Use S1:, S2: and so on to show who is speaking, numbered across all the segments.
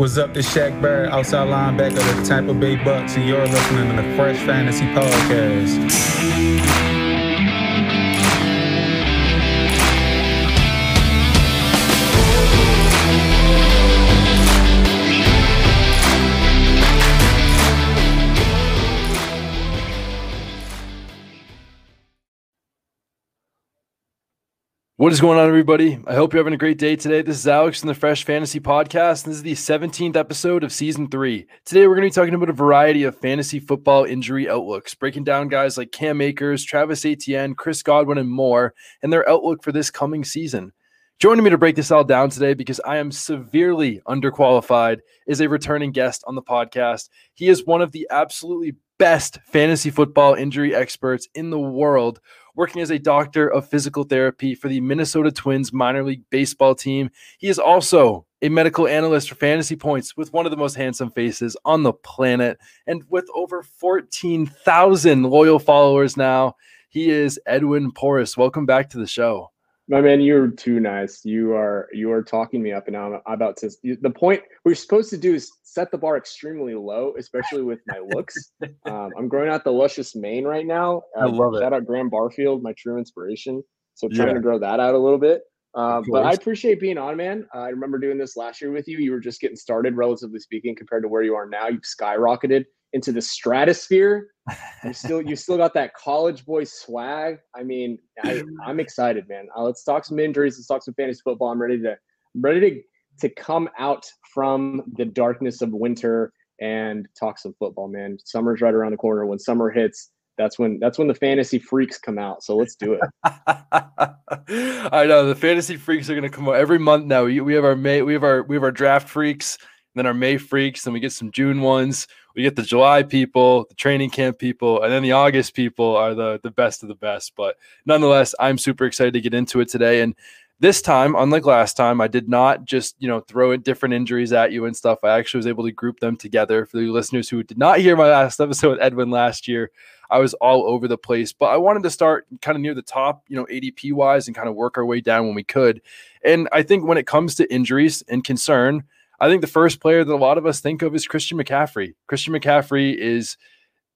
S1: What's up, this Shaq Barrett, outside linebacker of the Tampa Bay Bucks, and you're listening to the Fresh Fantasy Podcast.
S2: What is going on, everybody? I hope you're having a great day today. This is Alex from the Fresh Fantasy Podcast, and this is the 17th episode of season three. Today, we're going to be talking about a variety of fantasy football injury outlooks, breaking down guys like Cam Akers, Travis Etienne, Chris Godwin, and more, and their outlook for this coming season. Joining me to break this all down today because I am severely underqualified is a returning guest on the podcast. He is one of the absolutely best fantasy football injury experts in the world working as a doctor of physical therapy for the Minnesota Twins minor league baseball team. He is also a medical analyst for Fantasy Points with one of the most handsome faces on the planet. And with over 14,000 loyal followers now, he is Edwin Porras. Welcome back to the show.
S3: My man, you're too nice. You are you are talking me up, and now I'm about to. The point we're supposed to do is set the bar extremely low, especially with my looks. um, I'm growing out the luscious mane right now.
S2: Uh, I love it.
S3: shout out Graham Barfield, my true inspiration. So trying
S2: Yeah.
S3: to grow that out a little bit. Um, but I appreciate being on, man. Uh, I remember doing this last year with you. You were just getting started, relatively speaking, compared to where you are now. You've skyrocketed into the stratosphere. You still, you still got that college boy swag. I mean, I, I'm excited, man. Uh, let's talk some injuries. Let's talk some fantasy football. I'm ready to, I'm ready to to come out from the darkness of winter and talk some football, man. Summer's right around the corner. When summer hits, that's when that's when the fantasy freaks come out. So let's do it.
S2: I know the fantasy freaks are going to come out every month now. We, we have our May, we have our we have our draft freaks, then our May freaks, then we get some June ones. We get the July people, the training camp people, and then the August people are the the best of the best. But nonetheless, I'm super excited to get into it today. And this time, unlike last time, I did not just you know throw in different injuries at you and stuff. I actually was able to group them together for the listeners who did not hear my last episode with Edwin last year. I was all over the place, but I wanted to start kind of near the top, you know, ADP wise and kind of work our way down when we could. And I think when it comes to injuries and concern, I think the first player that a lot of us think of is Christian McCaffrey. Christian McCaffrey is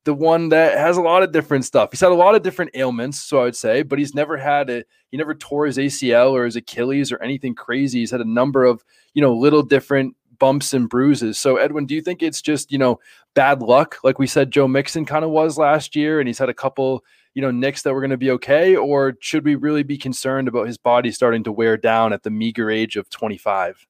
S2: the one that has a lot of different stuff. He's had a lot of different ailments, so I would say, but he's never had a he never tore his ACL or his Achilles or anything crazy. He's had a number of, you know, little different bumps and bruises. So Edwin, do you think it's just, you know, bad luck like we said Joe Mixon kind of was last year and he's had a couple, you know, nicks that were going to be okay or should we really be concerned about his body starting to wear down at the meager age of 25?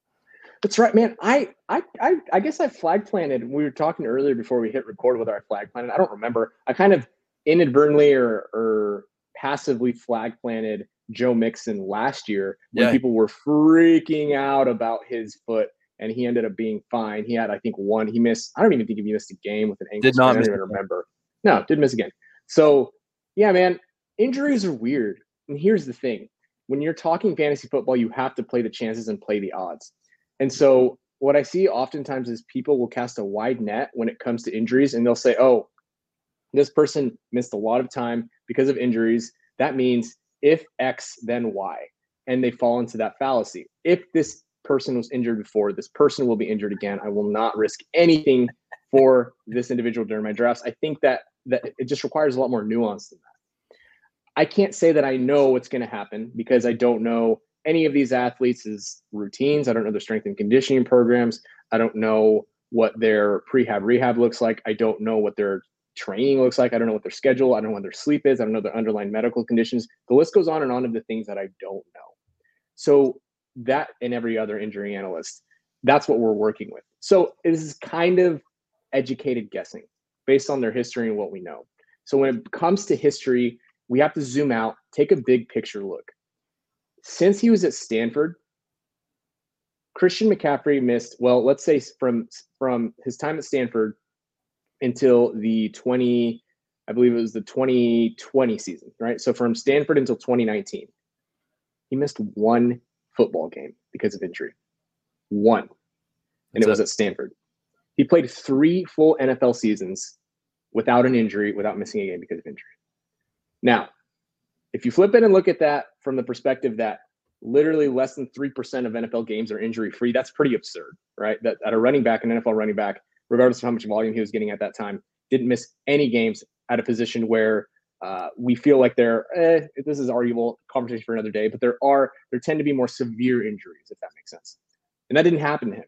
S3: That's right, man. I I I, I guess I flag planted. We were talking earlier before we hit record with our flag planted. I don't remember. I kind of inadvertently or or passively flag planted Joe Mixon last year when
S2: Yeah.
S3: people were freaking out about his foot, and he ended up being fine. He had, I think, one. He missed. I don't even think he missed a game with an ankle.
S2: Did not
S3: sprain. I don't even remember. No, didn't miss again. So yeah, man, injuries are weird. And here's the thing: when you're talking fantasy football, you have to play the chances and play the odds. And so what I see oftentimes is people will cast a wide net when it comes to injuries and they'll say, oh, this person missed a lot of time because of injuries. That means if X, then Y. And they fall into that fallacy. If this person was injured before, this person will be injured again. I will not risk anything for this individual during my drafts. I think that that it just requires a lot more nuance than that. I can't say that I know what's going to happen because I don't know any of these athletes' routines. I don't know their strength and conditioning programs. I don't know what their prehab rehab looks like. I don't know what their training looks like. I don't know what their schedule. I don't know what their sleep is. I don't know their underlying medical conditions. The list goes on and on of the things that I don't know. So that and every other injury analyst, that's what we're working with. So this is kind of educated guessing based on their history and what we know. So when it comes to history, we have to zoom out, take a big picture look. Since he was at Stanford, Christian McCaffrey missed, well, let's say from from his time at Stanford until the 20 I believe it was the 2020 season, right? So from Stanford until 2019. He missed one football game because of injury. One. And
S2: That's
S3: it was at Stanford. He played 3 full NFL seasons without an injury, without missing a game because of injury. Now, if you flip it and look at that from the perspective that literally less than 3% of NFL games are injury free. That's pretty absurd, right? That at a running back, an NFL running back, regardless of how much volume he was getting at that time, didn't miss any games at a position where uh, we feel like there, eh, this is arguable conversation for another day, but there are, there tend to be more severe injuries, if that makes sense. And that didn't happen to him.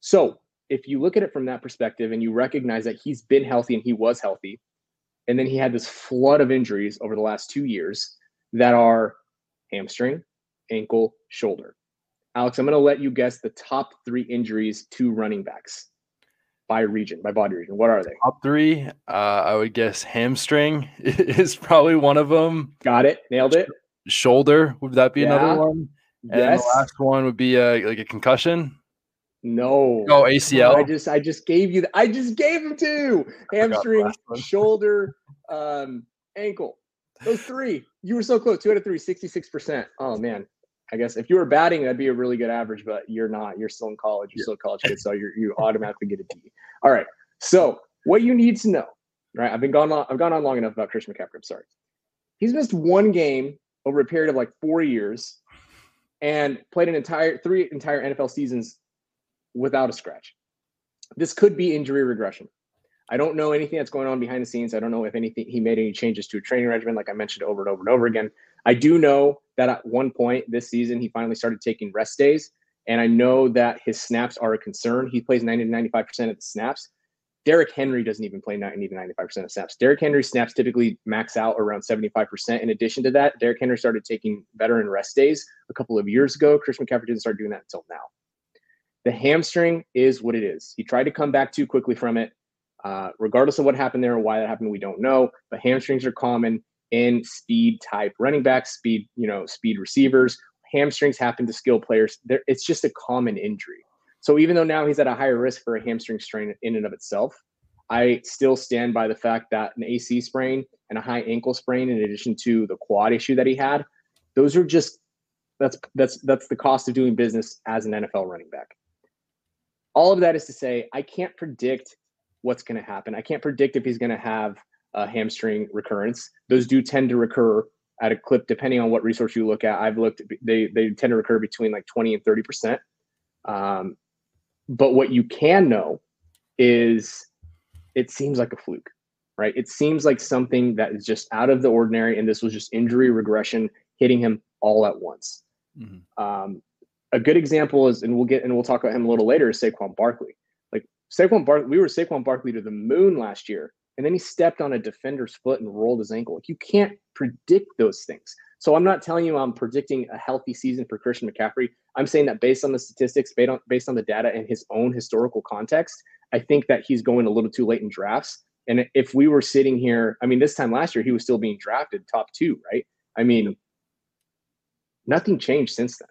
S3: So if you look at it from that perspective and you recognize that he's been healthy and he was healthy, and then he had this flood of injuries over the last two years that are hamstring, ankle, shoulder. Alex, I'm going to let you guess the top three injuries to running backs by region, by body region. What are they?
S2: Top three, uh, I would guess hamstring is probably one of them.
S3: Got it. Nailed it.
S2: Shoulder, would that be
S3: Yeah.
S2: another one? And
S3: yes.
S2: the last one would be uh, like a concussion.
S3: No.
S2: Oh, ACL.
S3: I just I just gave you the, I just gave them two. Hamstring, shoulder, um, ankle. Those three. You were so close. Two out of three, 66%. Oh man. I guess if you were batting, that'd be a really good average, but you're not. You're still in college. You're still a college kid, so you you automatically get a D. All right. So what you need to know, right? I've been gone on, I've gone on long enough about Christian McCaffrey. I'm sorry. He's missed one game over a period of like four years and played an entire three entire NFL seasons without a scratch. This could be injury regression. I don't know anything that's going on behind the scenes. I don't know if anything he made any changes to a training regimen, like I mentioned over and over and over again. I do know that at one point this season he finally started taking rest days, and I know that his snaps are a concern. He plays 90 to 95 percent of the snaps. Derrick Henry doesn't even play 90 to 95 percent of snaps. Derrick Henry snaps typically max out around 75 percent. In addition to that, Derrick Henry started taking veteran rest days a couple of years ago. Chris McCaffrey didn't start doing that until now. The hamstring is what it is. He tried to come back too quickly from it. Uh, regardless of what happened there or why that happened, we don't know. But hamstrings are common in speed type running backs, speed, you know, speed receivers. Hamstrings happen to skill players. It's just a common injury. So even though now he's at a higher risk for a hamstring strain in and of itself, I still stand by the fact that an AC sprain and a high ankle sprain, in addition to the quad issue that he had, those are just that's that's that's the cost of doing business as an NFL running back. All of that is to say, I can't predict what's going to happen. I can't predict if he's going to have a hamstring recurrence. Those do tend to recur at a clip, depending on what resource you look at. I've looked; they they tend to recur between like twenty and thirty percent. Um, but what you can know is it seems like a fluke, right? It seems like something that is just out of the ordinary, and this was just injury regression hitting him all at once.
S2: Mhm.
S3: Um, a good example is, and we'll get and we'll talk about him a little later, is Saquon Barkley. Like Saquon Barkley, we were Saquon Barkley to the moon last year, and then he stepped on a defender's foot and rolled his ankle. Like you can't predict those things. So I'm not telling you I'm predicting a healthy season for Christian McCaffrey. I'm saying that based on the statistics, based on based on the data and his own historical context, I think that he's going a little too late in drafts. And if we were sitting here, I mean, this time last year he was still being drafted top two, right? I mean, nothing changed since then.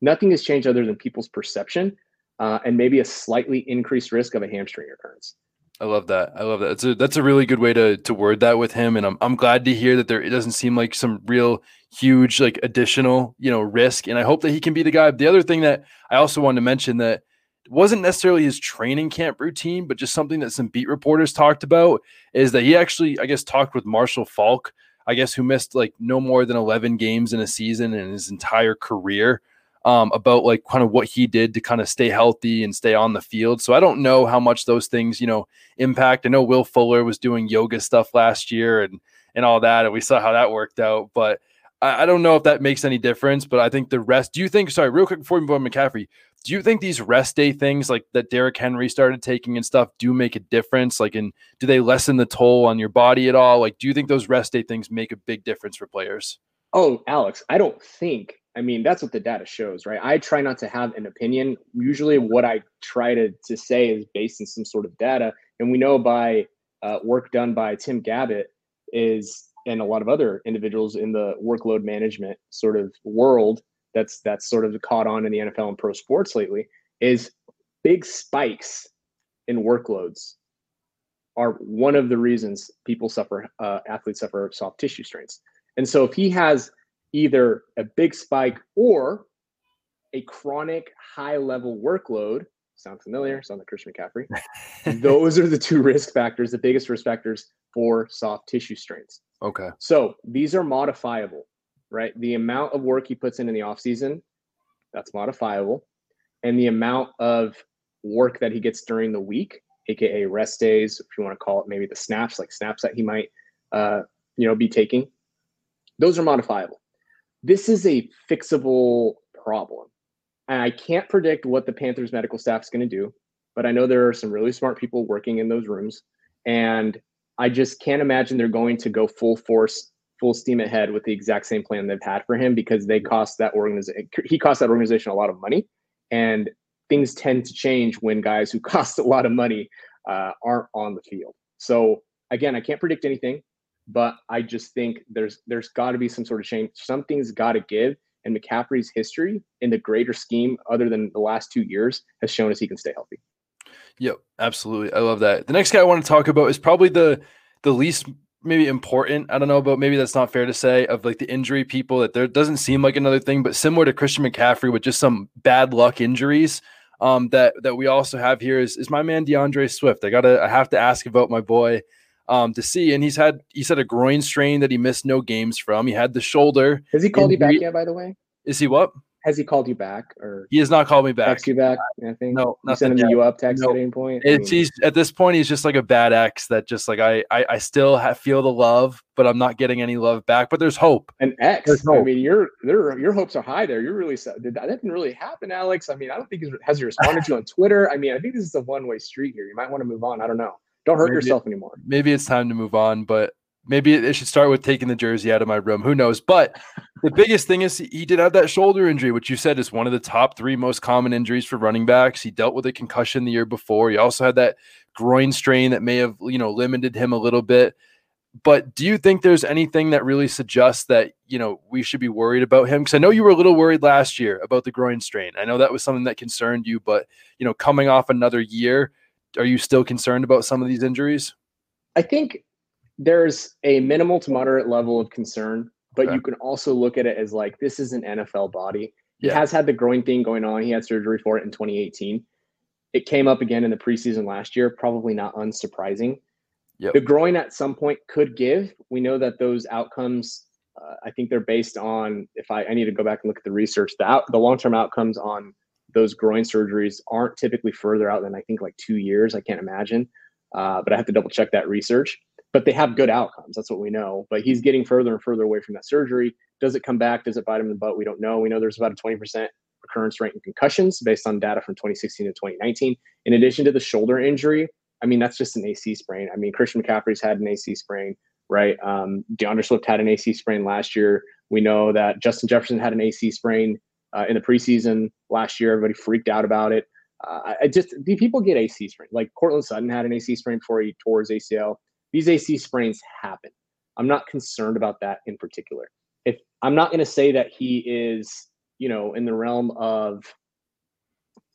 S3: Nothing has changed other than people's perception uh, and maybe a slightly increased risk of a hamstring recurrence.
S2: I love that. I love that. That's a that's a really good way to to word that with him, and I'm I'm glad to hear that there it doesn't seem like some real huge like additional you know risk, and I hope that he can be the guy. The other thing that I also wanted to mention that wasn't necessarily his training camp routine, but just something that some beat reporters talked about is that he actually I guess talked with Marshall Faulk, I guess who missed like no more than 11 games in a season in his entire career um, about like kind of what he did to kind of stay healthy and stay on the field. So I don't know how much those things, you know, impact. I know Will Fuller was doing yoga stuff last year and and all that, and we saw how that worked out. But I, I don't know if that makes any difference. But I think the rest. Do you think? Sorry, real quick before we move on, McCaffrey. Do you think these rest day things like that Derrick Henry started taking and stuff do make a difference? Like, and do they lessen the toll on your body at all? Like, do you think those rest day things make a big difference for players?
S3: Oh, Alex, I don't think. I mean, that's what the data shows, right? I try not to have an opinion. Usually, what I try to, to say is based on some sort of data. And we know by uh, work done by Tim Gabbett is, and a lot of other individuals in the workload management sort of world that's that's sort of caught on in the NFL and pro sports lately is big spikes in workloads are one of the reasons people suffer, uh, athletes suffer soft tissue strains. And so if he has either a big spike or a chronic high level workload, sound familiar? Sound like Christian McCaffrey. Those are the two risk factors, the biggest risk factors for soft tissue strains.
S2: Okay.
S3: So these are modifiable. right? The amount of work he puts in in the offseason, that's modifiable. And the amount of work that he gets during the week, aka rest days, if you want to call it maybe the snaps, like snaps that he might uh, you know, be taking, those are modifiable. This is a fixable problem. And I can't predict what the Panthers medical staff is going to do, but I know there are some really smart people working in those rooms. And I just can't imagine they're going to go full force, full steam ahead with the exact same plan they've had for him because they cost that organization, he cost that organization a lot of money. And things tend to change when guys who cost a lot of money uh, aren't on the field. So again, I can't predict anything, but I just think there's there's got to be some sort of change. Something's got to give. And McCaffrey's history in the greater scheme, other than the last two years, has shown us he can stay healthy.
S2: Yep, absolutely. I love that. The next guy I want to talk about is probably the the least maybe important. I don't know about maybe that's not fair to say of like the injury people that there doesn't seem like another thing, but similar to Christian McCaffrey with just some bad luck injuries um, that that we also have here is is my man D'Andre Swift. I gotta I have to ask about my boy um, to see, and he's had he's had a groin strain that he missed no games from. He had the shoulder.
S3: Has he called injury. you back yet? By the way,
S2: is he what?
S3: Has he called you back or
S2: he has not called me back?
S3: Text you back? Nothing.
S2: No,
S3: nothing. Sending you up text
S2: no.
S3: at any point.
S2: It's I mean, he's at this point he's just like a bad ex that just like I I, I still have, feel the love, but I'm not getting any love back. But there's hope.
S3: An ex. I mean, your there your hopes are high there. You're really did that didn't really happen, Alex. I mean, I don't think he has he responded to you on Twitter. I mean, I think this is a one way street here. You might want to move on. I don't know. Don't hurt maybe, yourself anymore.
S2: Maybe it's time to move on, but maybe it should start with taking the jersey out of my room. Who knows? But the biggest thing is he did have that shoulder injury, which you said is one of the top three most common injuries for running backs. He dealt with a concussion the year before. He also had that groin strain that may have, you know, limited him a little bit. But do you think there's anything that really suggests that, you know, we should be worried about him? Because I know you were a little worried last year about the groin strain. I know that was something that concerned you, but, you know, coming off another year, are you still concerned about some of these injuries?
S3: I think there's a minimal to moderate level of concern, but okay. you can also look at it as like this is an NFL body. He yeah. has had the groin thing going on. He had surgery for it in 2018. It came up again in the preseason last year, probably not unsurprising. Yep. The groin at some point could give. We know that those outcomes, uh, I think they're based on. If I, I need to go back and look at the research, the out, the long term outcomes on those groin surgeries aren't typically further out than I think like two years. I can't imagine, uh, but I have to double check that research but they have good outcomes. That's what we know. But he's getting further and further away from that surgery. Does it come back? Does it bite him in the butt? We don't know. We know there's about a 20% recurrence rate in concussions based on data from 2016 to 2019. In addition to the shoulder injury, I mean, that's just an AC sprain. I mean, Christian McCaffrey's had an AC sprain, right? Um, D'Andre Swift had an AC sprain last year. We know that Justin Jefferson had an AC sprain uh, in the preseason last year. Everybody freaked out about it. Uh, I just the people get AC sprain. Like Courtland Sutton had an AC sprain before he tore his ACL these AC sprains happen. I'm not concerned about that in particular. If I'm not going to say that he is, you know, in the realm of,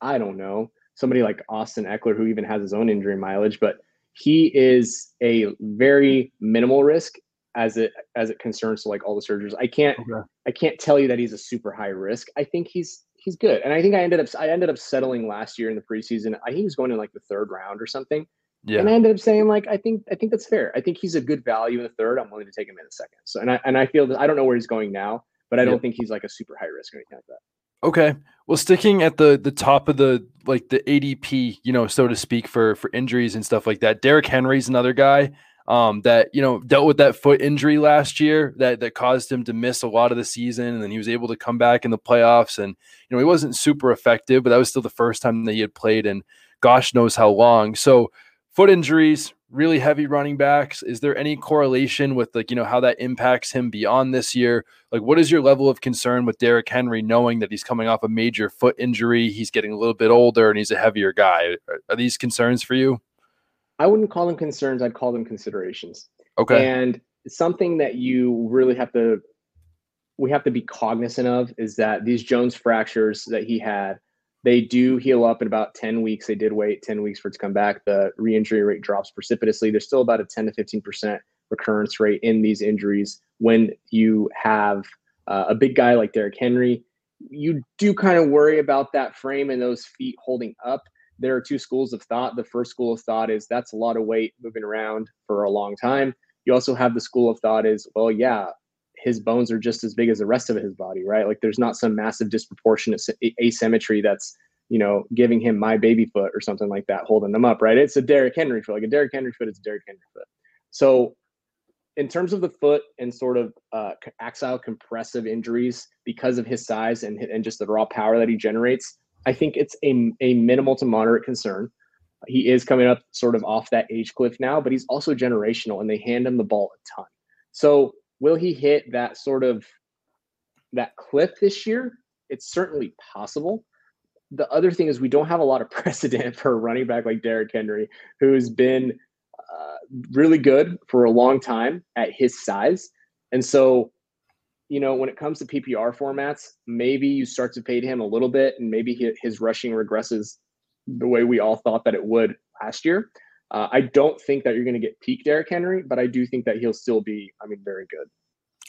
S3: I don't know, somebody like Austin Ekeler who even has his own injury mileage, but he is a very minimal risk as it as it concerns to like all the surgeries. I can't okay. I can't tell you that he's a super high risk. I think he's he's good, and I think I ended up I ended up settling last year in the preseason. I think he was going in like the third round or something. Yeah. And I ended up saying like I think I think that's fair. I think he's a good value in the third. I'm willing to take him in the second. So and I and I feel that I don't know where he's going now, but I don't think he's like a super high risk or anything like that.
S2: Okay. Well, sticking at the the top of the like the ADP, you know, so to speak, for for injuries and stuff like that. Derrick Henry's another guy um, that you know dealt with that foot injury last year that that caused him to miss a lot of the season, and then he was able to come back in the playoffs. And you know, he wasn't super effective, but that was still the first time that he had played in gosh knows how long. So foot injuries, really heavy running backs. Is there any correlation with like, you know, how that impacts him beyond this year? Like, what is your level of concern with Derrick Henry knowing that he's coming off a major foot injury? He's getting a little bit older and he's a heavier guy. Are, are these concerns for you?
S3: I wouldn't call them concerns. I'd call them considerations.
S2: Okay.
S3: And something that you really have to, we have to be cognizant of is that these Jones fractures that he had they do heal up in about 10 weeks. They did wait 10 weeks for it to come back. The re-injury rate drops precipitously. There's still about a 10 to 15% recurrence rate in these injuries when you have uh, a big guy like Derrick Henry. You do kind of worry about that frame and those feet holding up. There are two schools of thought. The first school of thought is that's a lot of weight moving around for a long time. You also have the school of thought is, well, yeah, his bones are just as big as the rest of his body, right? Like there's not some massive disproportionate asymmetry that's you know giving him my baby foot or something like that, holding them up, right? It's a Derrick Henry foot, like a Derrick Henry foot. It's a Derrick Henry foot. So in terms of the foot and sort of uh, axial compressive injuries because of his size and and just the raw power that he generates, I think it's a a minimal to moderate concern. He is coming up sort of off that age cliff now, but he's also generational, and they hand him the ball a ton. So will he hit that sort of that cliff this year? It's certainly possible. The other thing is we don't have a lot of precedent for a running back like Derrick Henry, who's been uh, really good for a long time at his size. And so, you know, when it comes to PPR formats, maybe you start to fade him a little bit, and maybe his rushing regresses the way we all thought that it would last year. Uh, I don't think that you're going to get peak Derrick Henry, but I do think that he'll still be, I mean, very good.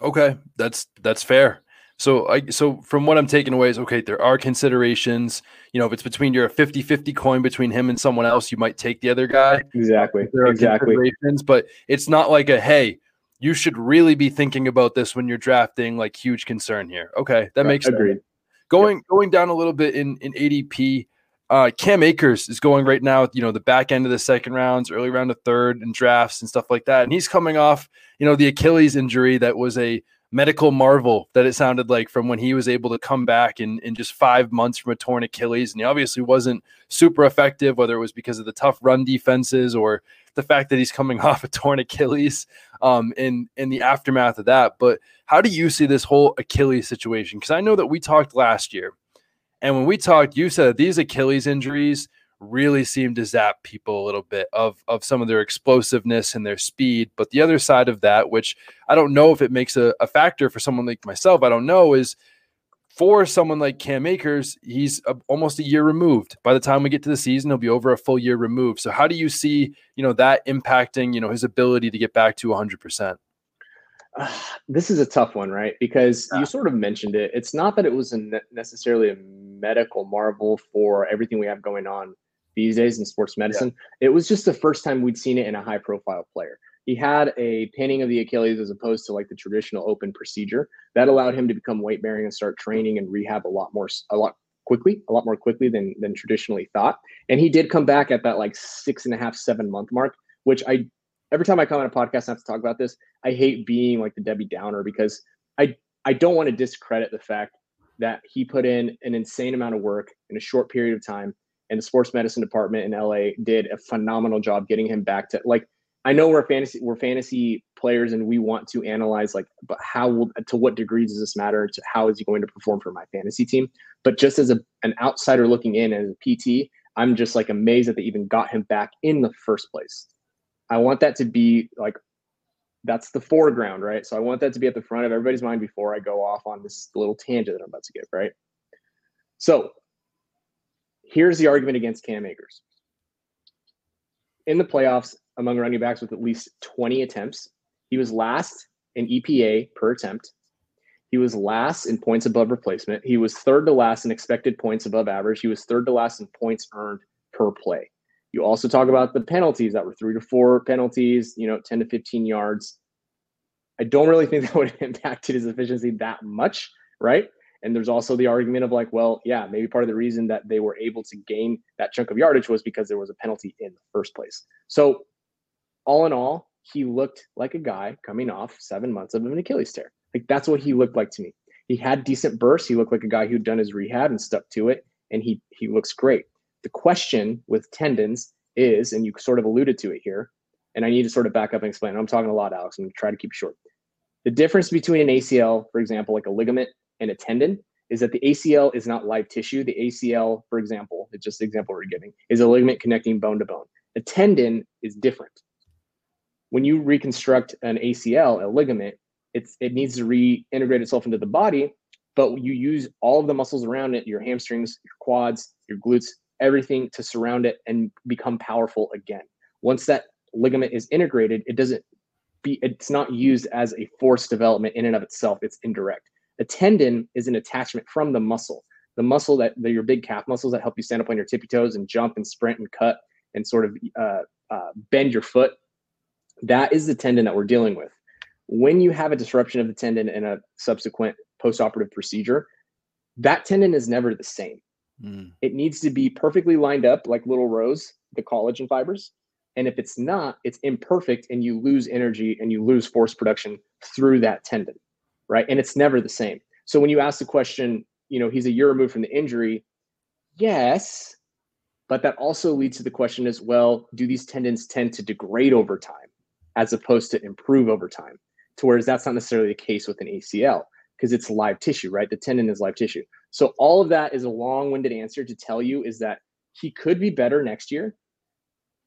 S2: Okay, that's that's fair. So I so from what I'm taking away is okay, there are considerations. You know, if it's between you're a 50-50 coin between him and someone else, you might take the other guy.
S3: Exactly.
S2: There are
S3: exactly.
S2: considerations, but it's not like a hey, you should really be thinking about this when you're drafting, like huge concern here. Okay, that makes
S3: Agreed. sense.
S2: Going yep. going down a little bit in in ADP, uh, Cam Akers is going right now, you know, the back end of the second rounds, early round of third and drafts and stuff like that. And he's coming off, you know, the Achilles injury that was a medical marvel that it sounded like from when he was able to come back in, in just five months from a torn Achilles. And he obviously wasn't super effective, whether it was because of the tough run defenses or the fact that he's coming off a torn Achilles um, in, in the aftermath of that. But how do you see this whole Achilles situation? Because I know that we talked last year and when we talked, you said these Achilles injuries really seem to zap people a little bit of of some of their explosiveness and their speed. But the other side of that, which I don't know if it makes a, a factor for someone like myself, I don't know, is for someone like Cam Akers, he's a, almost a year removed. By the time we get to the season, he'll be over a full year removed. So how do you see, you know, that impacting, you know, his ability to get back to 100%?
S3: uh, this is a tough one, right? Because yeah. you sort of mentioned it. It's not that it was ne- necessarily a medical marvel for everything we have going on these days in sports medicine. Yeah. It was just the first time we'd seen it in a high profile player. He had a pinning of the Achilles as opposed to like the traditional open procedure. That allowed him to become weight bearing and start training and rehab a lot more, a lot quickly, a lot more quickly than than traditionally thought. And he did come back at that like six and a half, seven month mark, which I every time I come on a podcast and have to talk about this, I hate being like the Debbie Downer because I I don't want to discredit the fact that he put in an insane amount of work in a short period of time, and the sports medicine department in LA did a phenomenal job getting him back to like. I know we're fantasy we're fantasy players and we want to analyze like but how will to what degree does this matter to how is he going to perform for my fantasy team but just as a, an outsider looking in as a pt i'm just like amazed that they even got him back in the first place I want that to be like that's the foreground, right? So I want that to be at the front of everybody's mind before I go off on this little tangent that I'm about to give, right? So here's the argument against Cam Akers. In the playoffs, among running backs with at least 20 attempts, he was last in EPA per attempt. He was last in points above replacement. He was third to last in expected points above average. He was third to last in points earned per play. You also talk about the penalties that were three to four penalties, you know, 10 to 15 yards. I don't really think that would have impacted his efficiency that much, right? And there's also the argument of like, well, yeah, maybe part of the reason that they were able to gain that chunk of yardage was because there was a penalty in the first place. So, all in all, he looked like a guy coming off seven months of an Achilles tear. Like that's what he looked like to me. He had decent bursts. He looked like a guy who'd done his rehab and stuck to it, and he he looks great. The question with tendons is, and you sort of alluded to it here, and I need to sort of back up and explain. I'm talking a lot, Alex. I'm to try to keep it short. The difference between an ACL, for example, like a ligament and a tendon, is that the ACL is not live tissue. The ACL, for example, it's just the example we're giving, is a ligament connecting bone to bone. A tendon is different. When you reconstruct an ACL, a ligament, it's it needs to reintegrate itself into the body, but you use all of the muscles around it, your hamstrings, your quads, your glutes, everything to surround it and become powerful again. Once that ligament is integrated, it doesn't be it's not used as a force development in and of itself. It's indirect. A tendon is an attachment from the muscle. The muscle that the, your big calf muscles that help you stand up on your tippy toes and jump and sprint and cut and sort of uh, uh, bend your foot. That is the tendon that we're dealing with. when you have a disruption of the tendon and a subsequent postoperative procedure, that tendon is never the same. Mm. It needs to be perfectly lined up like little rows, the collagen fibers. And if it's not, it's imperfect and you lose energy and you lose force production through that tendon, right? And it's never the same. So when you ask the question, you know, he's a year removed from the injury, yes, but that also leads to the question as well do these tendons tend to degrade over time as opposed to improve over time? To whereas that's not necessarily the case with an ACL because it's live tissue, right? The tendon is live tissue. So all of that is a long-winded answer to tell you is that he could be better next year.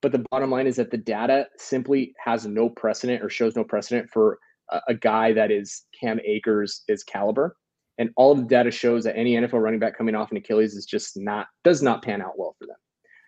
S3: But the bottom line is that the data simply has no precedent or shows no precedent for a, guy that is Cam Akers is caliber. And all the data shows that any NFL running back coming off an Achilles is just not does not pan out well for them.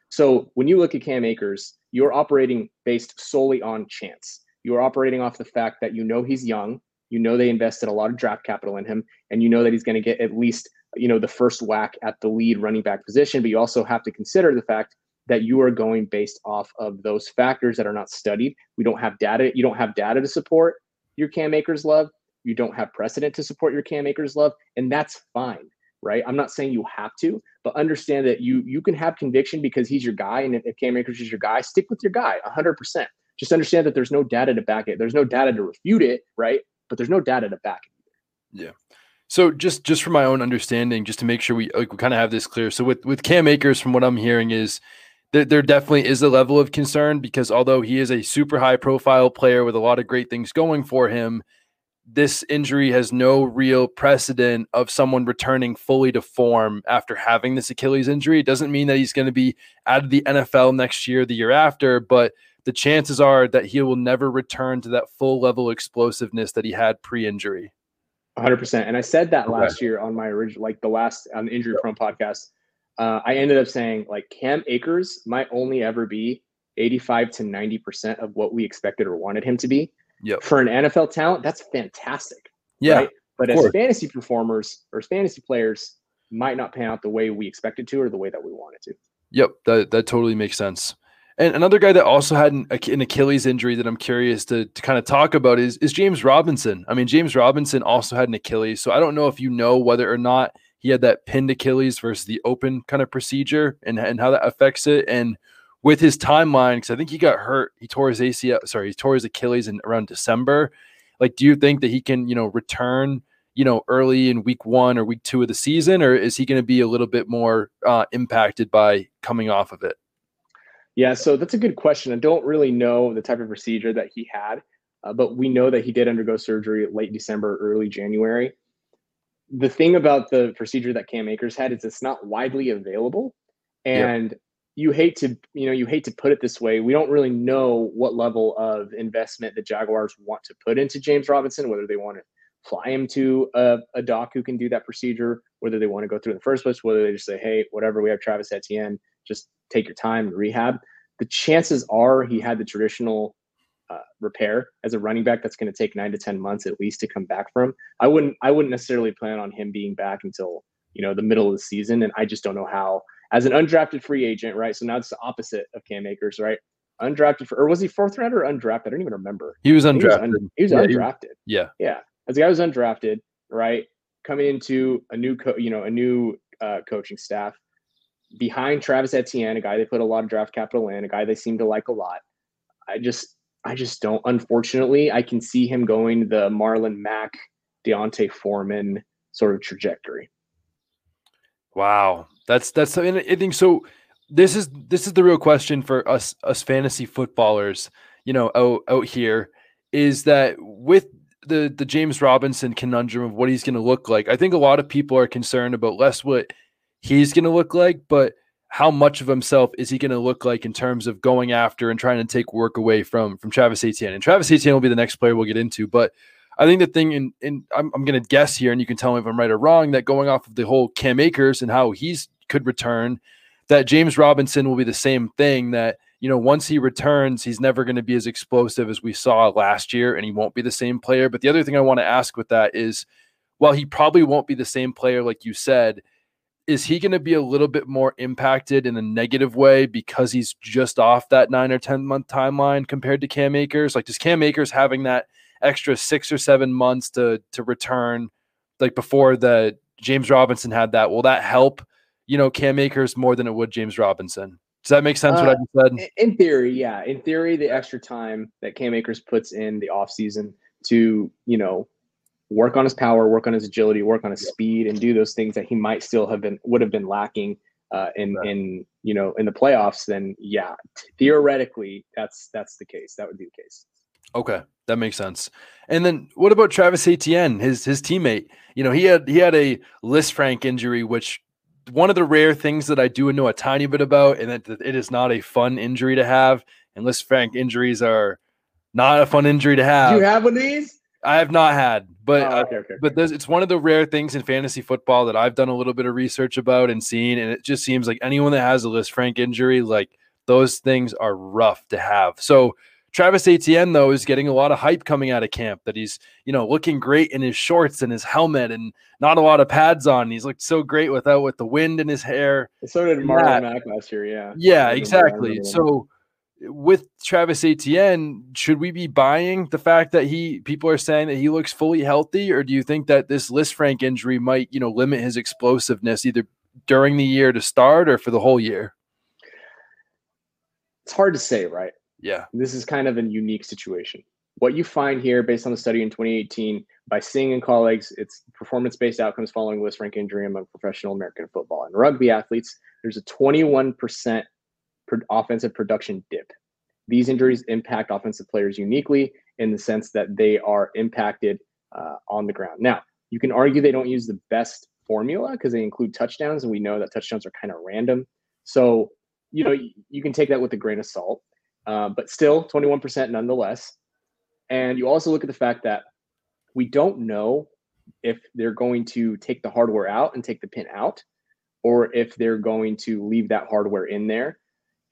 S3: So when you look at Cam Akers, you're operating based solely on chance. You're operating off the fact that you know he's young, you know they invested a lot of draft capital in him, and you know that he's going to get at least you know the first whack at the lead running back position. But you also have to consider the fact that you are going based off of those factors that are not studied. We don't have data. You don't have data to support your Cam Akers love. You don't have precedent to support your Cam Akers love, and that's fine, right? I'm not saying you have to, but understand that you you can have conviction because he's your guy, and if, if Cam Akers is your guy, stick with your guy 100. percent Just understand that there's no data to back it. There's no data to refute it, right? But there's no data to back it.
S2: Yeah. So just just for my own understanding, just to make sure we like we kind of have this clear. So with with Cam Akers, from what I'm hearing, is there, there definitely is a level of concern because although he is a super high profile player with a lot of great things going for him, this injury has no real precedent of someone returning fully to form after having this Achilles injury. It doesn't mean that he's going to be out of the NFL next year, the year after, but the chances are that he will never return to that full level explosiveness that he had pre-injury.
S3: 100%. And I said that last okay. year on my original, like the last on the injury prone podcast. Uh, I ended up saying like Cam Akers might only ever be 85 to 90% of what we expected or wanted him to be.
S2: Yep.
S3: For an NFL talent, that's fantastic.
S2: Yeah. Right?
S3: But as course. fantasy performers or as fantasy players, might not pan out the way we expected to or the way that we wanted to.
S2: Yep, that that totally makes sense. And another guy that also had an, an Achilles injury that I'm curious to, to kind of talk about is is James Robinson. I mean, James Robinson also had an Achilles, so I don't know if you know whether or not he had that pinned Achilles versus the open kind of procedure and, and how that affects it. And with his timeline, because I think he got hurt, he tore his ACL, sorry, he tore his Achilles in around December. Like, do you think that he can, you know, return, you know, early in week one or week two of the season, or is he going to be a little bit more uh, impacted by coming off of it?
S3: Yeah, so that's a good question. I don't really know the type of procedure that he had, uh, but we know that he did undergo surgery late December, early January the thing about the procedure that Cam Akers had is it's not widely available. And yep. you hate to, you know, you hate to put it this way. We don't really know what level of investment the Jaguars want to put into James Robinson, whether they want to fly him to a, a doc who can do that procedure, whether they want to go through in the first place, whether they just say, hey, whatever, we have Travis Etienne, just take your time and rehab. The chances are he had the traditional uh, repair as a running back that's going to take nine to ten months at least to come back from. I wouldn't I wouldn't necessarily plan on him being back until you know the middle of the season, and I just don't know how. As an undrafted free agent, right? So now it's the opposite of Cam Akers, right? Undrafted for, or was he fourth round or undrafted? I don't even remember.
S2: He was undrafted. He was,
S3: un, he was yeah, undrafted.
S2: He, yeah,
S3: yeah. As a guy was undrafted, right? Coming into a new, co- you know, a new uh, coaching staff behind Travis Etienne, a guy they put a lot of draft capital in, a guy they seem to like a lot. I just I just don't. Unfortunately, I can see him going the Marlon Mack, D'Onta Foreman sort of trajectory.
S2: Wow, that's that's. I, I think so. This is this is the real question for us us fantasy footballers. You know, out out here is that with the the James Robinson conundrum of what he's going to look like. I think a lot of people are concerned about less what he's going to look like, but how much of himself is he going to look like in terms of going after and trying to take work away from from Travis Etienne? And Travis Etienne will be the next player we'll get into, but I think the thing, in, in I'm, I'm going to guess here, and you can tell me if I'm right or wrong, that going off of the whole Cam Akers and how he's could return, that James Robinson will be the same thing. That you know, once he returns, he's never going to be as explosive as we saw last year, and he won't be the same player. But the other thing I want to ask with that is, while he probably won't be the same player, like you said, is he going to be a little bit more impacted in a negative way because he's just off that nine or 10 month timeline compared to Cam Akers? Like, does Cam Akers having that extra six or seven months to to return, like before the James Robinson had that. Will that help, you know, Cam Akers more than it would James Robinson? Does that make sense? Uh, what I just said?
S3: In theory, yeah. In theory, the extra time that Cam Akers puts in the offseason to, you know, work on his power, work on his agility, work on his speed, and do those things that he might still have been would have been lacking uh, in right. in you know in the playoffs. Then yeah, theoretically, that's that's the case. That would be the case.
S2: Okay, that makes sense. And then what about Travis Etienne, his his teammate? You know, he had he had a Lisfranc injury, which one of the rare things that I do know a tiny bit about, and that it is not a fun injury to have. And Lisfranc injuries are not a fun injury to have.
S3: Do you have one of these?
S2: I have not had, but
S3: oh, uh, okay, okay,
S2: but it's one of the rare things in fantasy football that I've done a little bit of research about and seen, and it just seems like anyone that has a Lisfranc injury, like those things are rough to have. So Travis Etienne, though, is getting a lot of hype coming out of camp that he's, you know, looking great in his shorts and his helmet and not a lot of pads on. He's looked so great without with the wind in his hair.
S3: So did Marlon Mack last year, yeah.
S2: Yeah, exactly. So with Travis Etienne, should we be buying the fact that he people are saying that he looks fully healthy, or do you think that this Lisfranc injury might, you know, limit his explosiveness either during the year to start or for the whole year?
S3: It's hard to say, right?
S2: Yeah.
S3: This is kind of a unique situation. What you find here, based on the study in 2018, by Singh and colleagues, it's performance based outcomes following Lisfranc injury among professional American football. And rugby athletes, there's a 21% offensive production dip. These injuries impact offensive players uniquely in the sense that they are impacted uh, on the ground. Now, you can argue they don't use the best formula because they include touchdowns, and we know that touchdowns are kind of random. So, you know, you, can take that with a grain of salt. Uh, but still 21% nonetheless. And you also look at the fact that we don't know if they're going to take the hardware out and take the pin out, or if they're going to leave that hardware in there.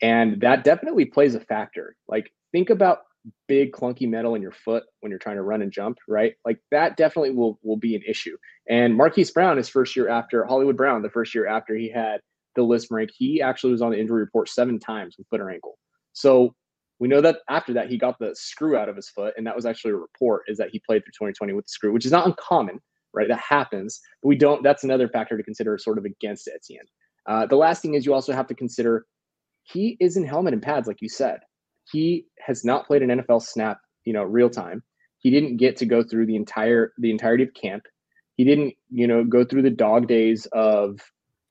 S3: And that definitely plays a factor. Like, think about big clunky metal in your foot when you're trying to run and jump, right? Like that definitely will will be an issue. And Marquise Brown, his first year after Hollywood Brown, the first year after he had the Lisfranc, he actually was on the injury report seven times with foot or ankle. So we know that after that he got the screw out of his foot, and that was actually a report is that he played through 2020 with the screw, which is not uncommon, right? That happens, but we don't. That's another factor to consider, sort of against Etienne. Uh, the last thing is you also have to consider he is in helmet and pads, like you said. He has not played an NFL snap, you know, real time. He didn't get to go through the entire the entirety of camp. He didn't, you know, go through the dog days of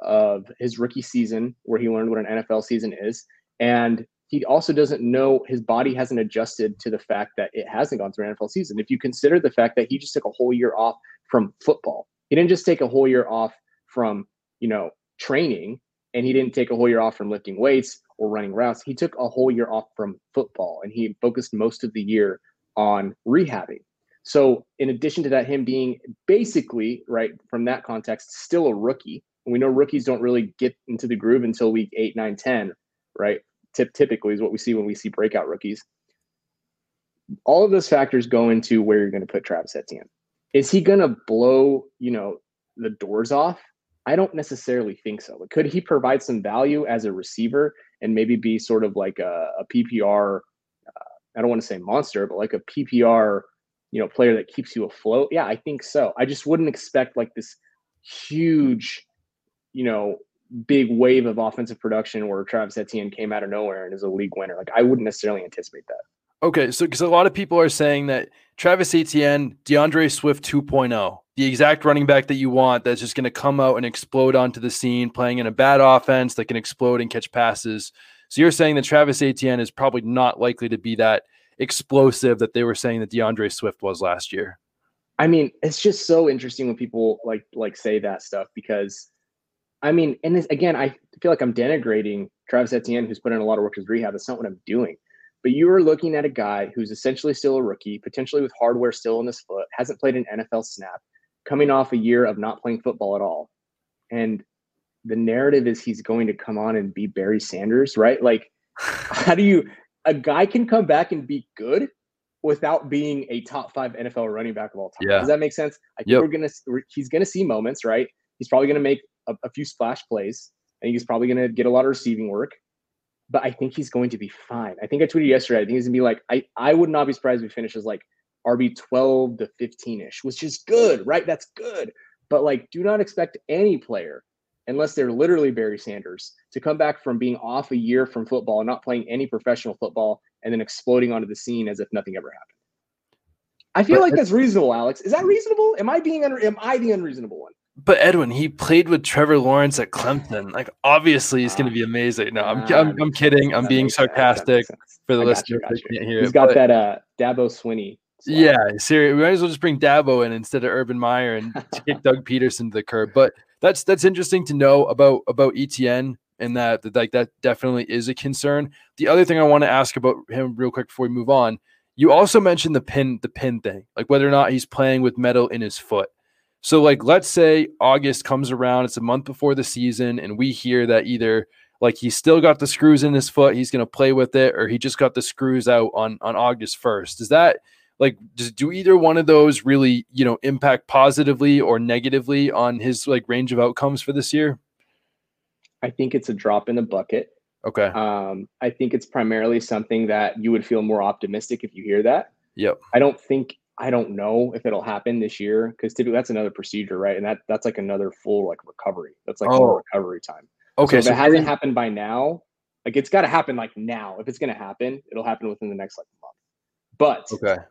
S3: of his rookie season where he learned what an NFL season is. And he also doesn't know his body hasn't adjusted to the fact that it hasn't gone through an NFL season. If you consider the fact that he just took a whole year off from football, he didn't just take a whole year off from, you know, training and he didn't take a whole year off from lifting weights or running routes. He took a whole year off from football and he focused most of the year on rehabbing. So, in addition to that, him being basically, right, from that context, still a rookie. And we know rookies don't really get into the groove until week eight, nine, 10, right? tip typically is what we see when we see breakout rookies. All of those factors go into where you're going to put Travis Etienne. Is he going to blow, you know, the doors off? I don't necessarily think so. But could he provide some value as a receiver and maybe be sort of like a, a PPR? Uh, I don't want to say monster, but like a PPR, you know, player that keeps you afloat. Yeah, I think so. I just wouldn't expect like this huge, you know, big wave of offensive production where Travis Etienne came out of nowhere and is a league winner. Like I wouldn't necessarily anticipate that.
S2: Okay, so because a lot of people are saying that Travis Etienne, D'Andre Swift 2.0, the exact running back that you want that's just going to come out and explode onto the scene, playing in a bad offense that can explode and catch passes. So you're saying that Travis Etienne is probably not likely to be that explosive that they were saying that D'Andre Swift was last year.
S3: I mean, it's just so interesting when people like like say that stuff because I mean, and this, again, I feel like I'm denigrating Travis Etienne, who's put in a lot of work with rehab. That's not what I'm doing. But you are looking at a guy who's essentially still a rookie, potentially with hardware still in his foot, hasn't played an NFL snap, coming off a year of not playing football at all. And the narrative is he's going to come on and be Barry Sanders, right? Like, how do you, a guy can come back and be good without being a top five NFL running back of all time. Yeah. Does that make sense? I think yep. we're going to, he's going to see moments, right? He's probably going to make a, a few splash plays. I think he's probably going to get a lot of receiving work, but I think he's going to be fine. I think I tweeted yesterday. I think he's going to be like, I, I would not be surprised if he finishes like RB 12 to 15 ish, which is good, right? That's good. But like, do not expect any player, unless they're literally Barry Sanders, to come back from being off a year from football, and not playing any professional football, and then exploding onto the scene as if nothing ever happened. I feel
S2: But
S3: like that's reasonable, Alex. Is that reasonable? Am I being un- am I the unreasonable one?
S2: But Edwin, he played with Trevor Lawrence at Clemson. Like, obviously, he's going to be amazing. No, I'm,
S3: Ah,
S2: I'm, I'm kidding. I'm being
S3: makes sense. That
S2: sarcastic
S3: sense.
S2: for the
S3: I got
S2: listeners
S3: you,
S2: that
S3: got you.
S2: can't hear
S3: He's
S2: it.
S3: got
S2: but-
S3: that uh Dabo Swinney. Swag.
S2: Yeah, seriously, we might as well just bring Dabo in instead of Urban Meyer and kick Doug Pederson to the curb. But that's that's interesting to know about about Etienne and that, that like that definitely is a concern. The other thing I want to ask about him real quick before we move on, you also mentioned the pin the pin thing, like whether or not he's playing with metal in his foot. So like let's say August comes around, it's a month before the season, and we hear that either like he's still got the screws in his foot, he's gonna play with it, or he just got the screws out on on August 1st. Is that like does do either one of those really you know impact positively or negatively on his like range of outcomes for this year
S3: I think it's a drop in the bucket.
S2: okay
S3: Um, I think it's primarily something that you would feel more optimistic if you hear that.
S2: yep
S3: I don't think I don't know if it'll happen this year because typically that's another procedure, right? And that that's like another full like recovery. That's like
S2: Oh.
S3: recovery time.
S2: okay
S3: so if
S2: so
S3: it hasn't happened by now, like it's got to happen like now. If it's going to happen, it'll happen within the next like month. But
S2: okay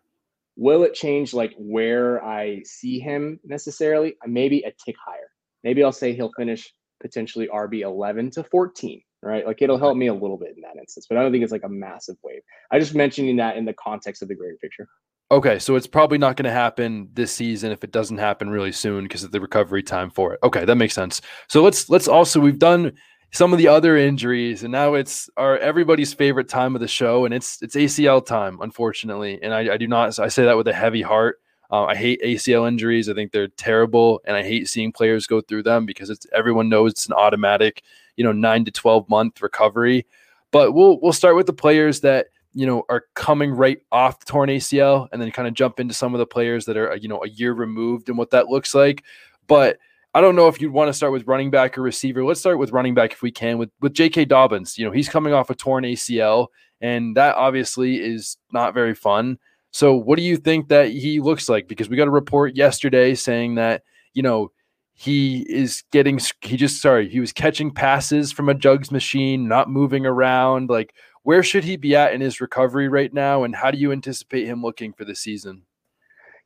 S3: will it change like where I see him necessarily? Maybe a tick higher. Maybe I'll say he'll finish potentially RB 11 to 14, right? Like it'll help me a little bit in that instance, but I don't think it's like a massive wave. I just mentioning that in the context of the greater picture.
S2: okay so it's probably not going to happen this season if it doesn't happen really soon because of the recovery time for it okay that makes sense so let's let's also we've done some of the other injuries and now it's our everybody's favorite time of the show and it's it's acl time unfortunately and i, I do not i say that with a heavy heart. Uh, i hate acl injuries. I think they're terrible and i hate seeing players go through them because it's everyone knows it's an automatic you know 9 to 12 month recovery. But we'll we'll start with the players that you know are coming right off the torn acl and then kind of jump into some of the players that are you know a year removed and what that looks like. But I don't know if you'd want to start with running back or receiver. Let's start with running back if we can with with J.K. Dobbins. You know, he's coming off a torn ACL, and that obviously is not very fun. So, what do you think that he looks like? Because we got a report yesterday saying that you know he is getting he just sorry he was catching passes from a jugs machine, not moving around. Like, where should he be at in his recovery right now, and how do you anticipate him looking for the season?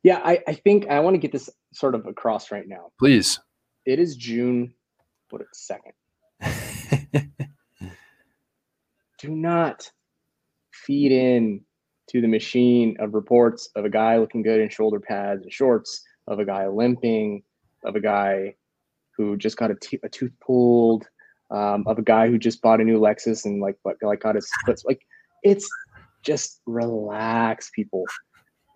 S3: Yeah, I, I think I want to get this sort of across right now.
S2: Please.
S3: It is June, what second. Do not feed in to the machine of reports of a guy looking good in shoulder pads and shorts, of a guy limping, of a guy who just got a, tooth pulled, um, of a guy who just bought a new Lexus and like what, like got his foot like it's just relax, people.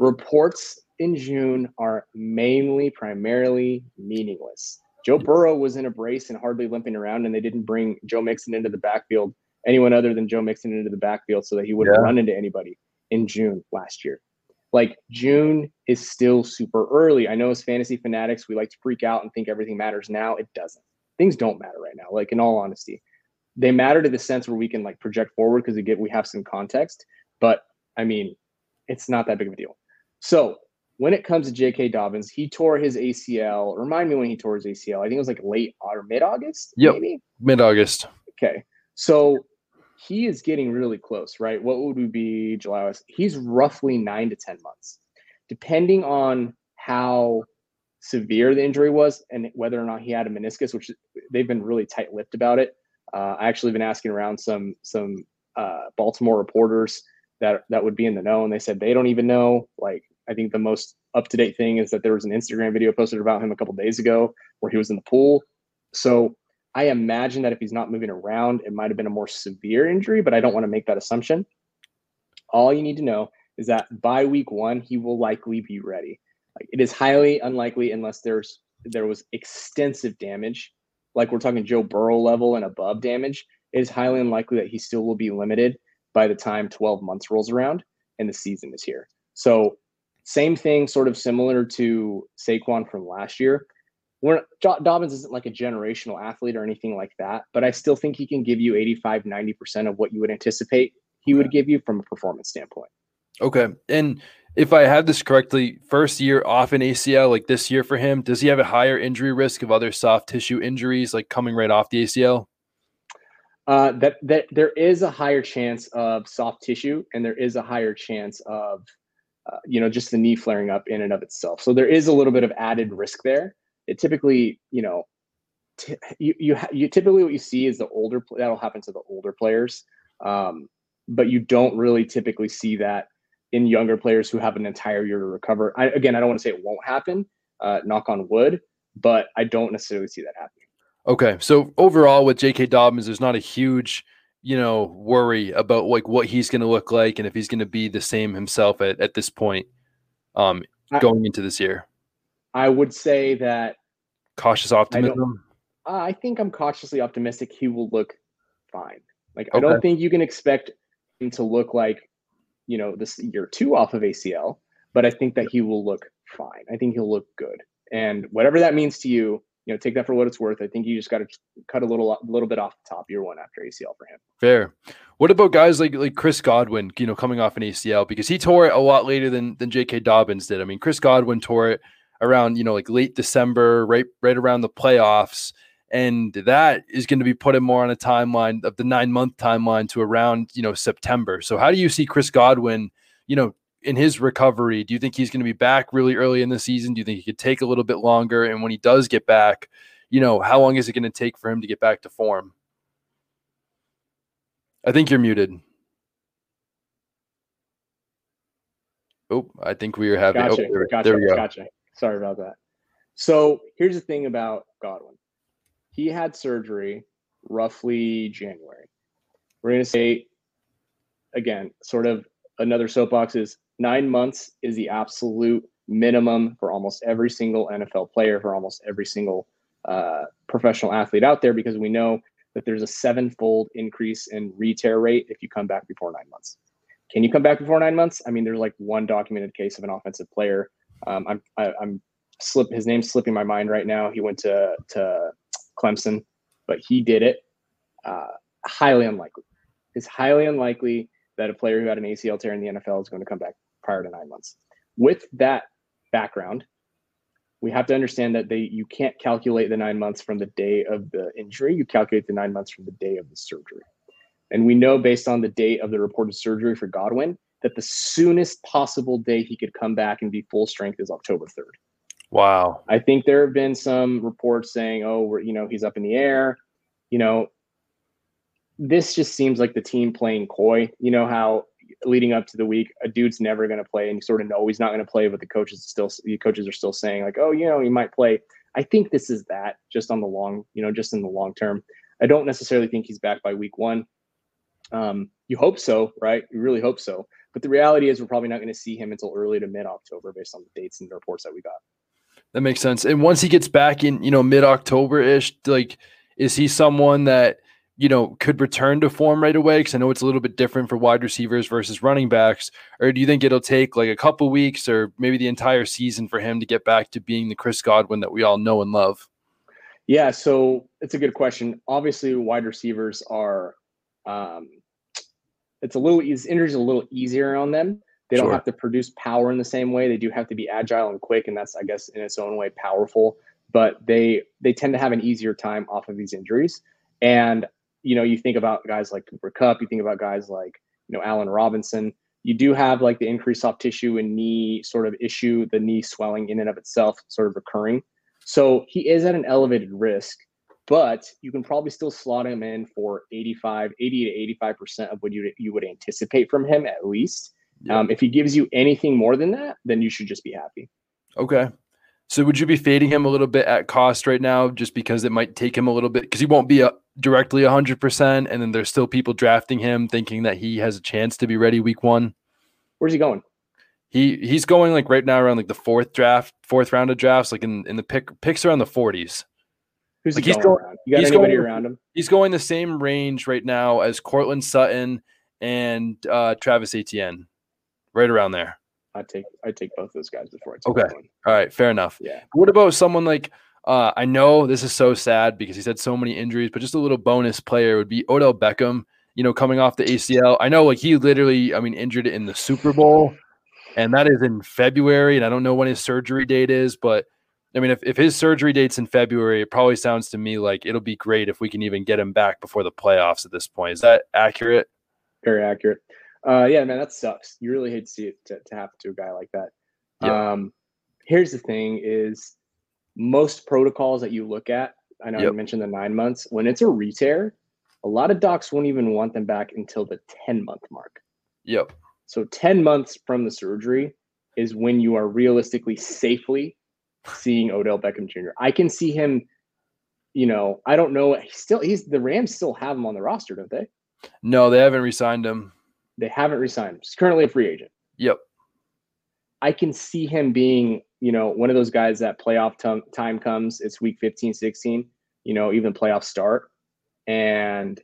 S3: Reports in June are mainly primarily meaningless. Joe Burrow was in a brace and hardly limping around, and they didn't bring Joe Mixon into the backfield, anyone other than Joe Mixon into the backfield, so that he wouldn't
S2: Yeah.
S3: run into anybody in June last year. Like June is still super early. I know as fantasy fanatics, we like to freak out and think everything matters now. It doesn't. Things don't matter right now. Like in all honesty, they matter to the sense where we can like project forward because we get we have some context. But I mean, it's not that big of a deal. So when it comes to J.K. Dobbins, he tore his ACL. Remind me when he tore his ACL. I think it was like late or mid August.
S2: Yep.
S3: Maybe.
S2: Mid August.
S3: Okay. So he is getting really close, right? What would we be July? August? He's roughly nine to 10 months, depending on how severe the injury was and whether or not he had a meniscus, which they've been really tight lipped about it. Uh, I actually been asking around some, some uh, Baltimore reporters that, that would be in the know. And they said they don't even know. Like, I think the most up to date thing is that there was an Instagram video posted about him a couple days ago where he was in the pool. So I imagine that if he's not moving around, it might have been a more severe injury, but I don't want to make that assumption. All you need to know is that by week one, he will likely be ready. Like it is highly unlikely unless there's there was extensive damage, like we're talking Joe Burrow level and above damage. It is highly unlikely that he still will be limited by the time 12 months rolls around and the season is here. So same thing, sort of similar to Saquon from last year we're Dobbins isn't like a generational athlete or anything like that, but I still think he can give you 85, 90% of what you would anticipate he would give you from a performance standpoint.
S2: Okay. And if I have this correctly, first year off an ACL, like this year for him, does he have a higher injury risk of other soft tissue injuries, like coming right off the ACL?
S3: Uh, that that there is a higher chance of soft tissue, and there is a higher chance of, uh, you know, just the knee flaring up in and of itself. So there is a little bit of added risk there. It typically, you know, t- you you you typically what you see is the older that'll happen to the older players, um, but you don't really typically see that in younger players who have an entire year to recover. I, again, I don't want to say it won't happen. Uh, knock on wood, but I don't necessarily see that happening.
S2: Okay, so overall with J.K. Dobbins, there's not a huge, you know, worry about like what he's going to look like and if he's going to be the same himself at, at this point, um, going I, into this year.
S3: I would say that
S2: cautious optimism.
S3: I, I think I'm cautiously optimistic he will look fine. Like okay. I don't think you can expect him to look like, you know, this year two off of ACL, but I think that he will look fine. I think he'll look good, and whatever that means to you you know, take that for what it's worth. I think you just got to cut a little, a little bit off the top year one after ACL for him.
S2: Fair. What about guys like like Chris Godwin? You know, coming off an ACL because he tore it a lot later than than J.K. Dobbins did. I mean, Chris Godwin tore it around you know like late December, right right around the playoffs, and that is going to be putting more on a timeline of the nine month timeline to around you know September. So how do you see Chris Godwin? You know, in his recovery? Do you think he's going to be back really early in the season? Do you think he could take a little bit longer? And when he does get back, you know, how long is it going to take for him to get back to form? I think you're muted. Oh, I think we are having.
S3: Oh, gotcha.
S2: Oh, there,
S3: gotcha.
S2: there we go.
S3: Gotcha. Sorry about that. So here's the thing about Godwin. He had surgery roughly January. We're going to say, again, sort of another soapbox is nine months is the absolute minimum for almost every single NFL player, for almost every single uh, professional athlete out there, because we know that there's a sevenfold increase in re-tear rate if you come back before nine months. Can you come back before nine months? I mean, there's like one documented case of an offensive player. Um, I'm I, am i am slip his name's slipping my mind right now. He went to to Clemson, but he did it. Uh, highly unlikely. It's highly unlikely that a player who had an ACL tear in the NFL is going to come back prior to nine months. With that background, we have to understand that they you can't calculate the nine months from the day of the injury. You calculate the nine months from the day of the surgery. And we know based on the date of the reported surgery for Godwin that the soonest possible day he could come back and be full strength is October 3rd.
S2: Wow.
S3: I think there have been some reports saying, oh, we're, you know, he's up in the air. You know, this just seems like the team playing coy. You know how leading up to the week, a dude's never going to play, and you sort of know he's not going to play, but the coaches still the coaches are still saying like, oh, you know, he might play. I think this is that just on the long, you know, just in the long term. I don't necessarily think he's back by week one. Um, you hope so, right? You really hope so. But the reality is, we're probably not going to see him until early to mid October, based on the dates and the reports that we got.
S2: That makes sense. And once he gets back in, you know, mid October ish, like, is he someone that you know, could return to form right away? Because I know it's a little bit different for wide receivers versus running backs. Or do you think it'll take like a couple weeks or maybe the entire season for him to get back to being the Chris Godwin that we all know and love?
S3: Yeah, so it's a good question. Obviously, wide receivers are, um, it's a little easy, injuries a little easier on them. They don't sure. have to produce power in the same way. They do have to be agile and quick, and that's, I guess, in its own way, powerful. But they they tend to have an easier time off of these injuries. And you know, you think about guys like Cooper Kupp, you think about guys like, you know, Allen Robinson. You do have like the increased soft tissue and knee sort of issue, the knee swelling in and of itself sort of recurring. So he is at an elevated risk, but you can probably still slot him in for 85, 80 to 85% of what you, you would anticipate from him at least. Yeah. Um, if he gives you anything more than that, then you should just be happy.
S2: Okay. So would you be fading him a little bit at cost right now, just because it might take him a little bit because he won't be a, directly hundred percent, and then there's still people drafting him thinking that he has a chance to be ready week one.
S3: Where's he going?
S2: He he's going like right now around like the fourth draft, fourth round of drafts, like in, in the pick picks around the forties.
S3: Who's like he going, going around? You got anybody going, around him?
S2: He's going the same range right now as Courtland Sutton and uh, Travis Etienne, right around there.
S3: I take I take both those guys before I
S2: take okay. One. All right, fair enough.
S3: Yeah.
S2: What about someone like uh, I know this is so sad because he's had so many injuries, but just a little bonus player would be Odell Beckham. You know, coming off the ACL. I know, like he literally, I mean, injured in the Super Bowl. and that is in February. And I don't know when his surgery date is, but I mean, if, if his surgery date's in February, it probably sounds to me like it'll be great if we can even get him back before the playoffs at this point. Is that accurate?
S3: Very accurate. Uh, yeah, man, that sucks. You really hate to see it to, to happen to a guy like that. Um, here's the thing: is most protocols that you look at. I know
S2: Yep.
S3: you mentioned the nine months. When it's a re-tear, a lot of docs won't even want them back until the ten month mark.
S2: Yep.
S3: So 10 months from the surgery is when you are realistically safely seeing Odell Beckham Jr. I can see him, you know, I don't know. He's still he's the Rams still have him on the roster, don't they?
S2: No, they haven't re-signed him.
S3: They haven't resigned him. He's currently a free agent.
S2: Yep.
S3: I can see him being, you know, one of those guys that playoff t- time comes, it's week 15, 16, you know, even playoff start, and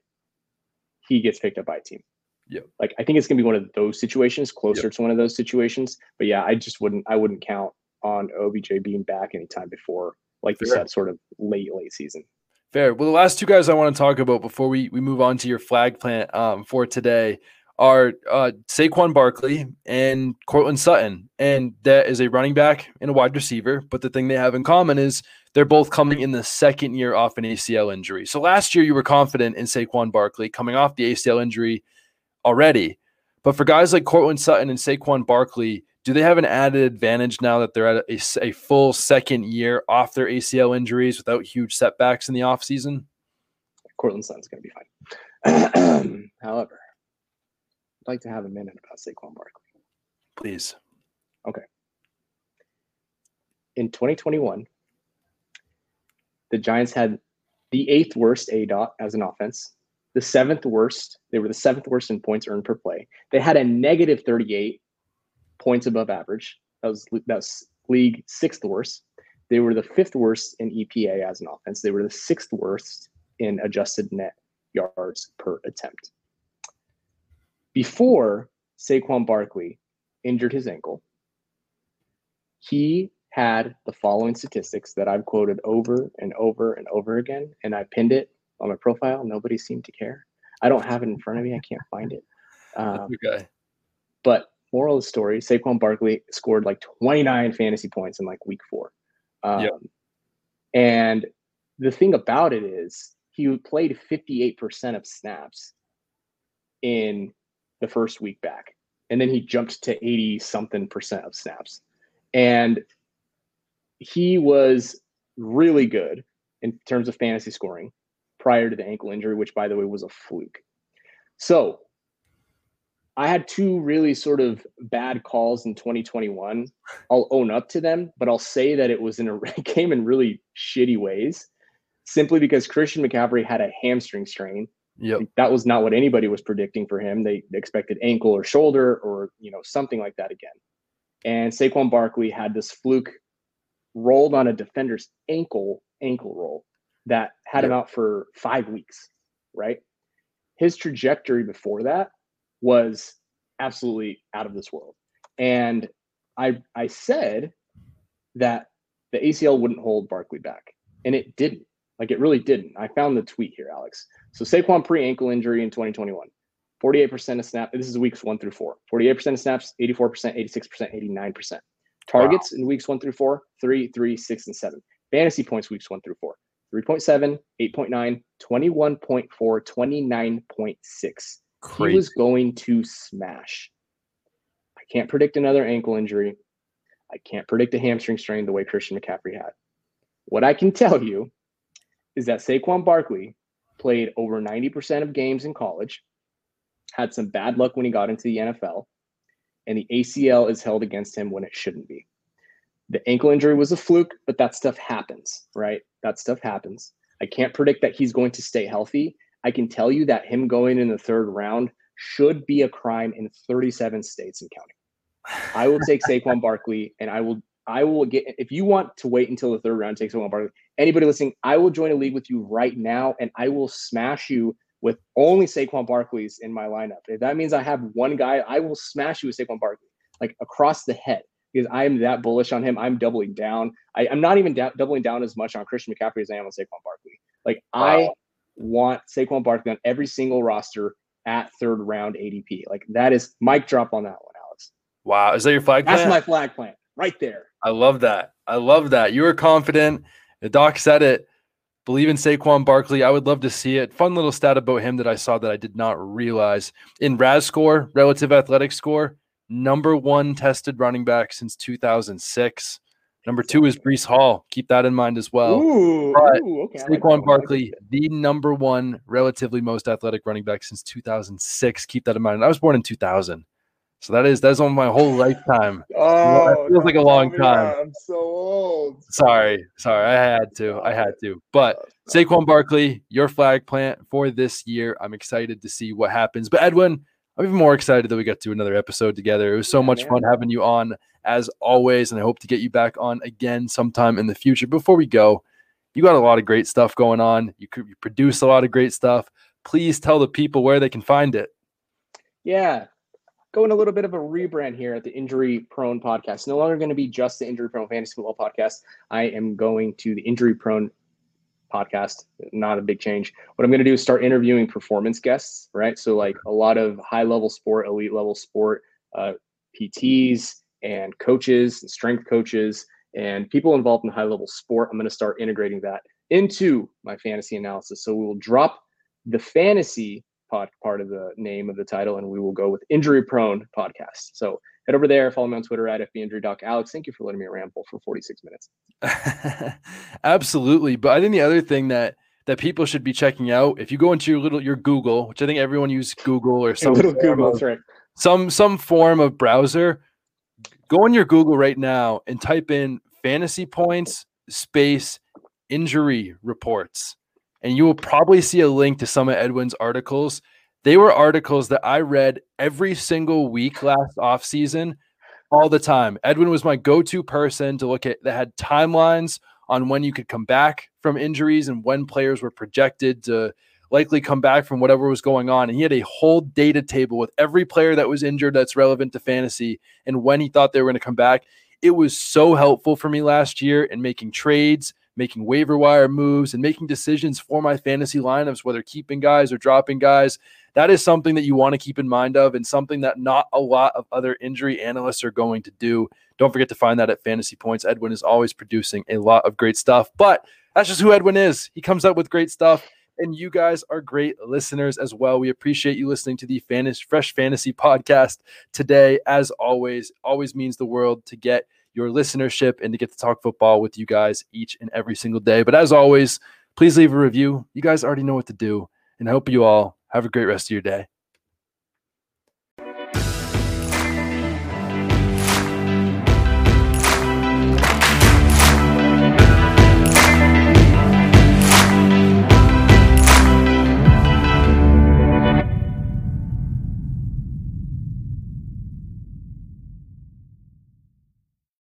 S3: he gets picked up by a team.
S2: Yeah.
S3: Like I think it's gonna be one of those situations, closer to one of those situations. But yeah, I just wouldn't I wouldn't count on OBJ being back anytime before, like you said, sort of late, late season.
S2: Fair. Well, the last two guys I want to talk about before we, we move on to your flag plant um, for today are uh, Saquon Barkley and Courtland Sutton. And that is a running back and a wide receiver. But the thing they have in common is they're both coming in the second year off an ACL injury. So last year you were confident in Saquon Barkley coming off the ACL injury already. But for guys like Courtland Sutton and Saquon Barkley, do they have an added advantage now that they're at a full second year off their ACL injuries without huge setbacks in the offseason?
S3: Courtland Sutton's gonna be fine. However, like to have a minute about Saquon Barkley.
S2: Please. Okay.
S3: In 2021, the Giants had the eighth worst aDOT as an offense, the seventh worst. They were the seventh worst in points earned per play. They had a negative 38 points above average. That was that was league sixth worst. They were the fifth worst in EPA as an offense. They were the sixth worst in adjusted net yards per attempt. Before Saquon Barkley injured his ankle, he had the following statistics that I've quoted over and over and over again, and I pinned it on my profile. Nobody seemed to care. I don't have it in front of me. I can't find it. Um,
S2: Okay.
S3: but moral of the story: Saquon Barkley scored like 29 fantasy points in like week four. Um,
S2: Yep.
S3: And the thing about it is, he played 58% of snaps in the first week back, and then he jumped to 80 something percent of snaps, and he was really good in terms of fantasy scoring prior to the ankle injury, which by the way was a fluke. So I had two really sort of bad calls in 2021. I'll own up to them, but I'll say that it was in a it came in really shitty ways, simply because Christian McCaffrey had a hamstring strain.
S2: Yep.
S3: That was not what anybody was predicting for him. They expected ankle or shoulder or you know something like that again. And Saquon Barkley had this fluke rolled on a defender's ankle ankle roll that had him out for five weeks. Right. His trajectory before that was absolutely out of this world. And I I said that the ACL wouldn't hold Barkley back, and it didn't. Like it really didn't. I found the tweet here, Alex. So Saquon pre-ankle injury in 2021, 48% of snaps. This is weeks one through four. 48% of snaps, 84%, 86%, 89%. Targets in weeks one through four, three, three, six, and seven. Fantasy points weeks one through four. 3.7, 8.9, 21.4, 29.6 he
S2: Crazy.
S3: was going to smash. I can't predict another ankle injury. I can't predict a hamstring strain the way Christian McCaffrey had. What I can tell you is that Saquon Barkley played over 90% of games in college, had some bad luck when he got into the NFL, and the ACL is held against him when it shouldn't be. The ankle injury was a fluke, but that stuff happens, right? That stuff happens. I can't predict that he's going to stay healthy. I can tell you that him going in the third round should be a crime in 37 states and counting. I will take Saquon Barkley, and I will I will get if you want to wait until the third round, take Saquon Barkley. Anybody listening, I will join a league with you right now, and I will smash you with only Saquon Barkley's in my lineup. If that means I have one guy, I will smash you with Saquon Barkley, like across the head, because I am that bullish on him. I'm doubling down. I, I'm not even da- doubling down as much on Christian McCaffrey as I am on Saquon Barkley. Like I
S2: Wow.
S3: want Saquon Barkley on every single roster at third round ADP. Like that is mic drop on that one, Alex.
S2: Wow, is that your flag
S3: That's my flag plant right there.
S2: I love that. I love that. You were confident. The doc said it. Believe in Saquon Barkley. I would love to see it. Fun little stat about him that I saw that I did not realize. In RAS score, relative athletic score, number one tested running back since 2006. Number two is Breece Hall. Keep that in mind as well.
S3: ooh,
S2: but
S3: ooh, okay. I like that
S2: Saquon
S3: like
S2: Barkley, the number one relatively most athletic running back since 2006. Keep that in mind. I was born in 2000. So that is that's on my whole lifetime.
S3: Oh,
S2: that feels like a long time.
S3: I'm so old.
S2: Sorry, sorry, I had to. I had to. But Saquon Barkley, your flag plant for this year. I'm excited to see what happens. But Edwin, I'm even more excited that we got to another episode together. It was so
S3: Yeah,
S2: much
S3: man.
S2: fun having you on as always, and I hope to get you back on again sometime in the future. Before we go, you got a lot of great stuff going on. You could you produce a lot of great stuff. Please tell the people where they can find it.
S3: Yeah. Going a little bit of a rebrand here at the Injury Prone podcast. No longer going to be just the Injury Prone Fantasy Football podcast. I am going to the Injury Prone podcast. Not a big change. What I'm going to do is start interviewing performance guests, right? So, like a lot of high level sport, elite level sport, uh, PTs and coaches and strength coaches and people involved in high level sport. I'm going to start integrating that into my fantasy analysis. So, we will drop the fantasy pod, part of the name of the title, and we will go with Injury Prone Podcast. So head over there, follow me on Twitter at FBInjury.Alex. Alex, thank you for letting me ramble for 46 minutes.
S2: Absolutely. But I think the other thing that that people should be checking out, if you go into your little your Google, which I think everyone uses Google or some
S3: little Google,
S2: of-
S3: right.
S2: some some form of browser, go on your Google right now and type in fantasy points space injury reports. And you will probably see a link to some of Edwin's articles. They were articles that I read every single week last offseason, all the time. Edwin was my go-to person to look at that had timelines on when you could come back from injuries and when players were projected to likely come back from whatever was going on. And he had a whole data table with every player that was injured that's relevant to fantasy and when he thought they were going to come back. It was so helpful for me last year in making trades, making waiver wire moves, and making decisions for my fantasy lineups, whether keeping guys or dropping guys. That is something that you want to keep in mind of and something that not a lot of other injury analysts are going to do. Don't forget to find that at Fantasy Points. Edwin is always producing a lot of great stuff, but that's just who Edwin is. He comes up with great stuff and you guys are great listeners as well. We appreciate you listening to the Fantasy Fresh Fantasy podcast today. As always, always means the world to get your listenership and to get to talk football with you guys each and every single day. But as always, please leave a review. You guys already know what to do, and I hope you all have a great rest of your day.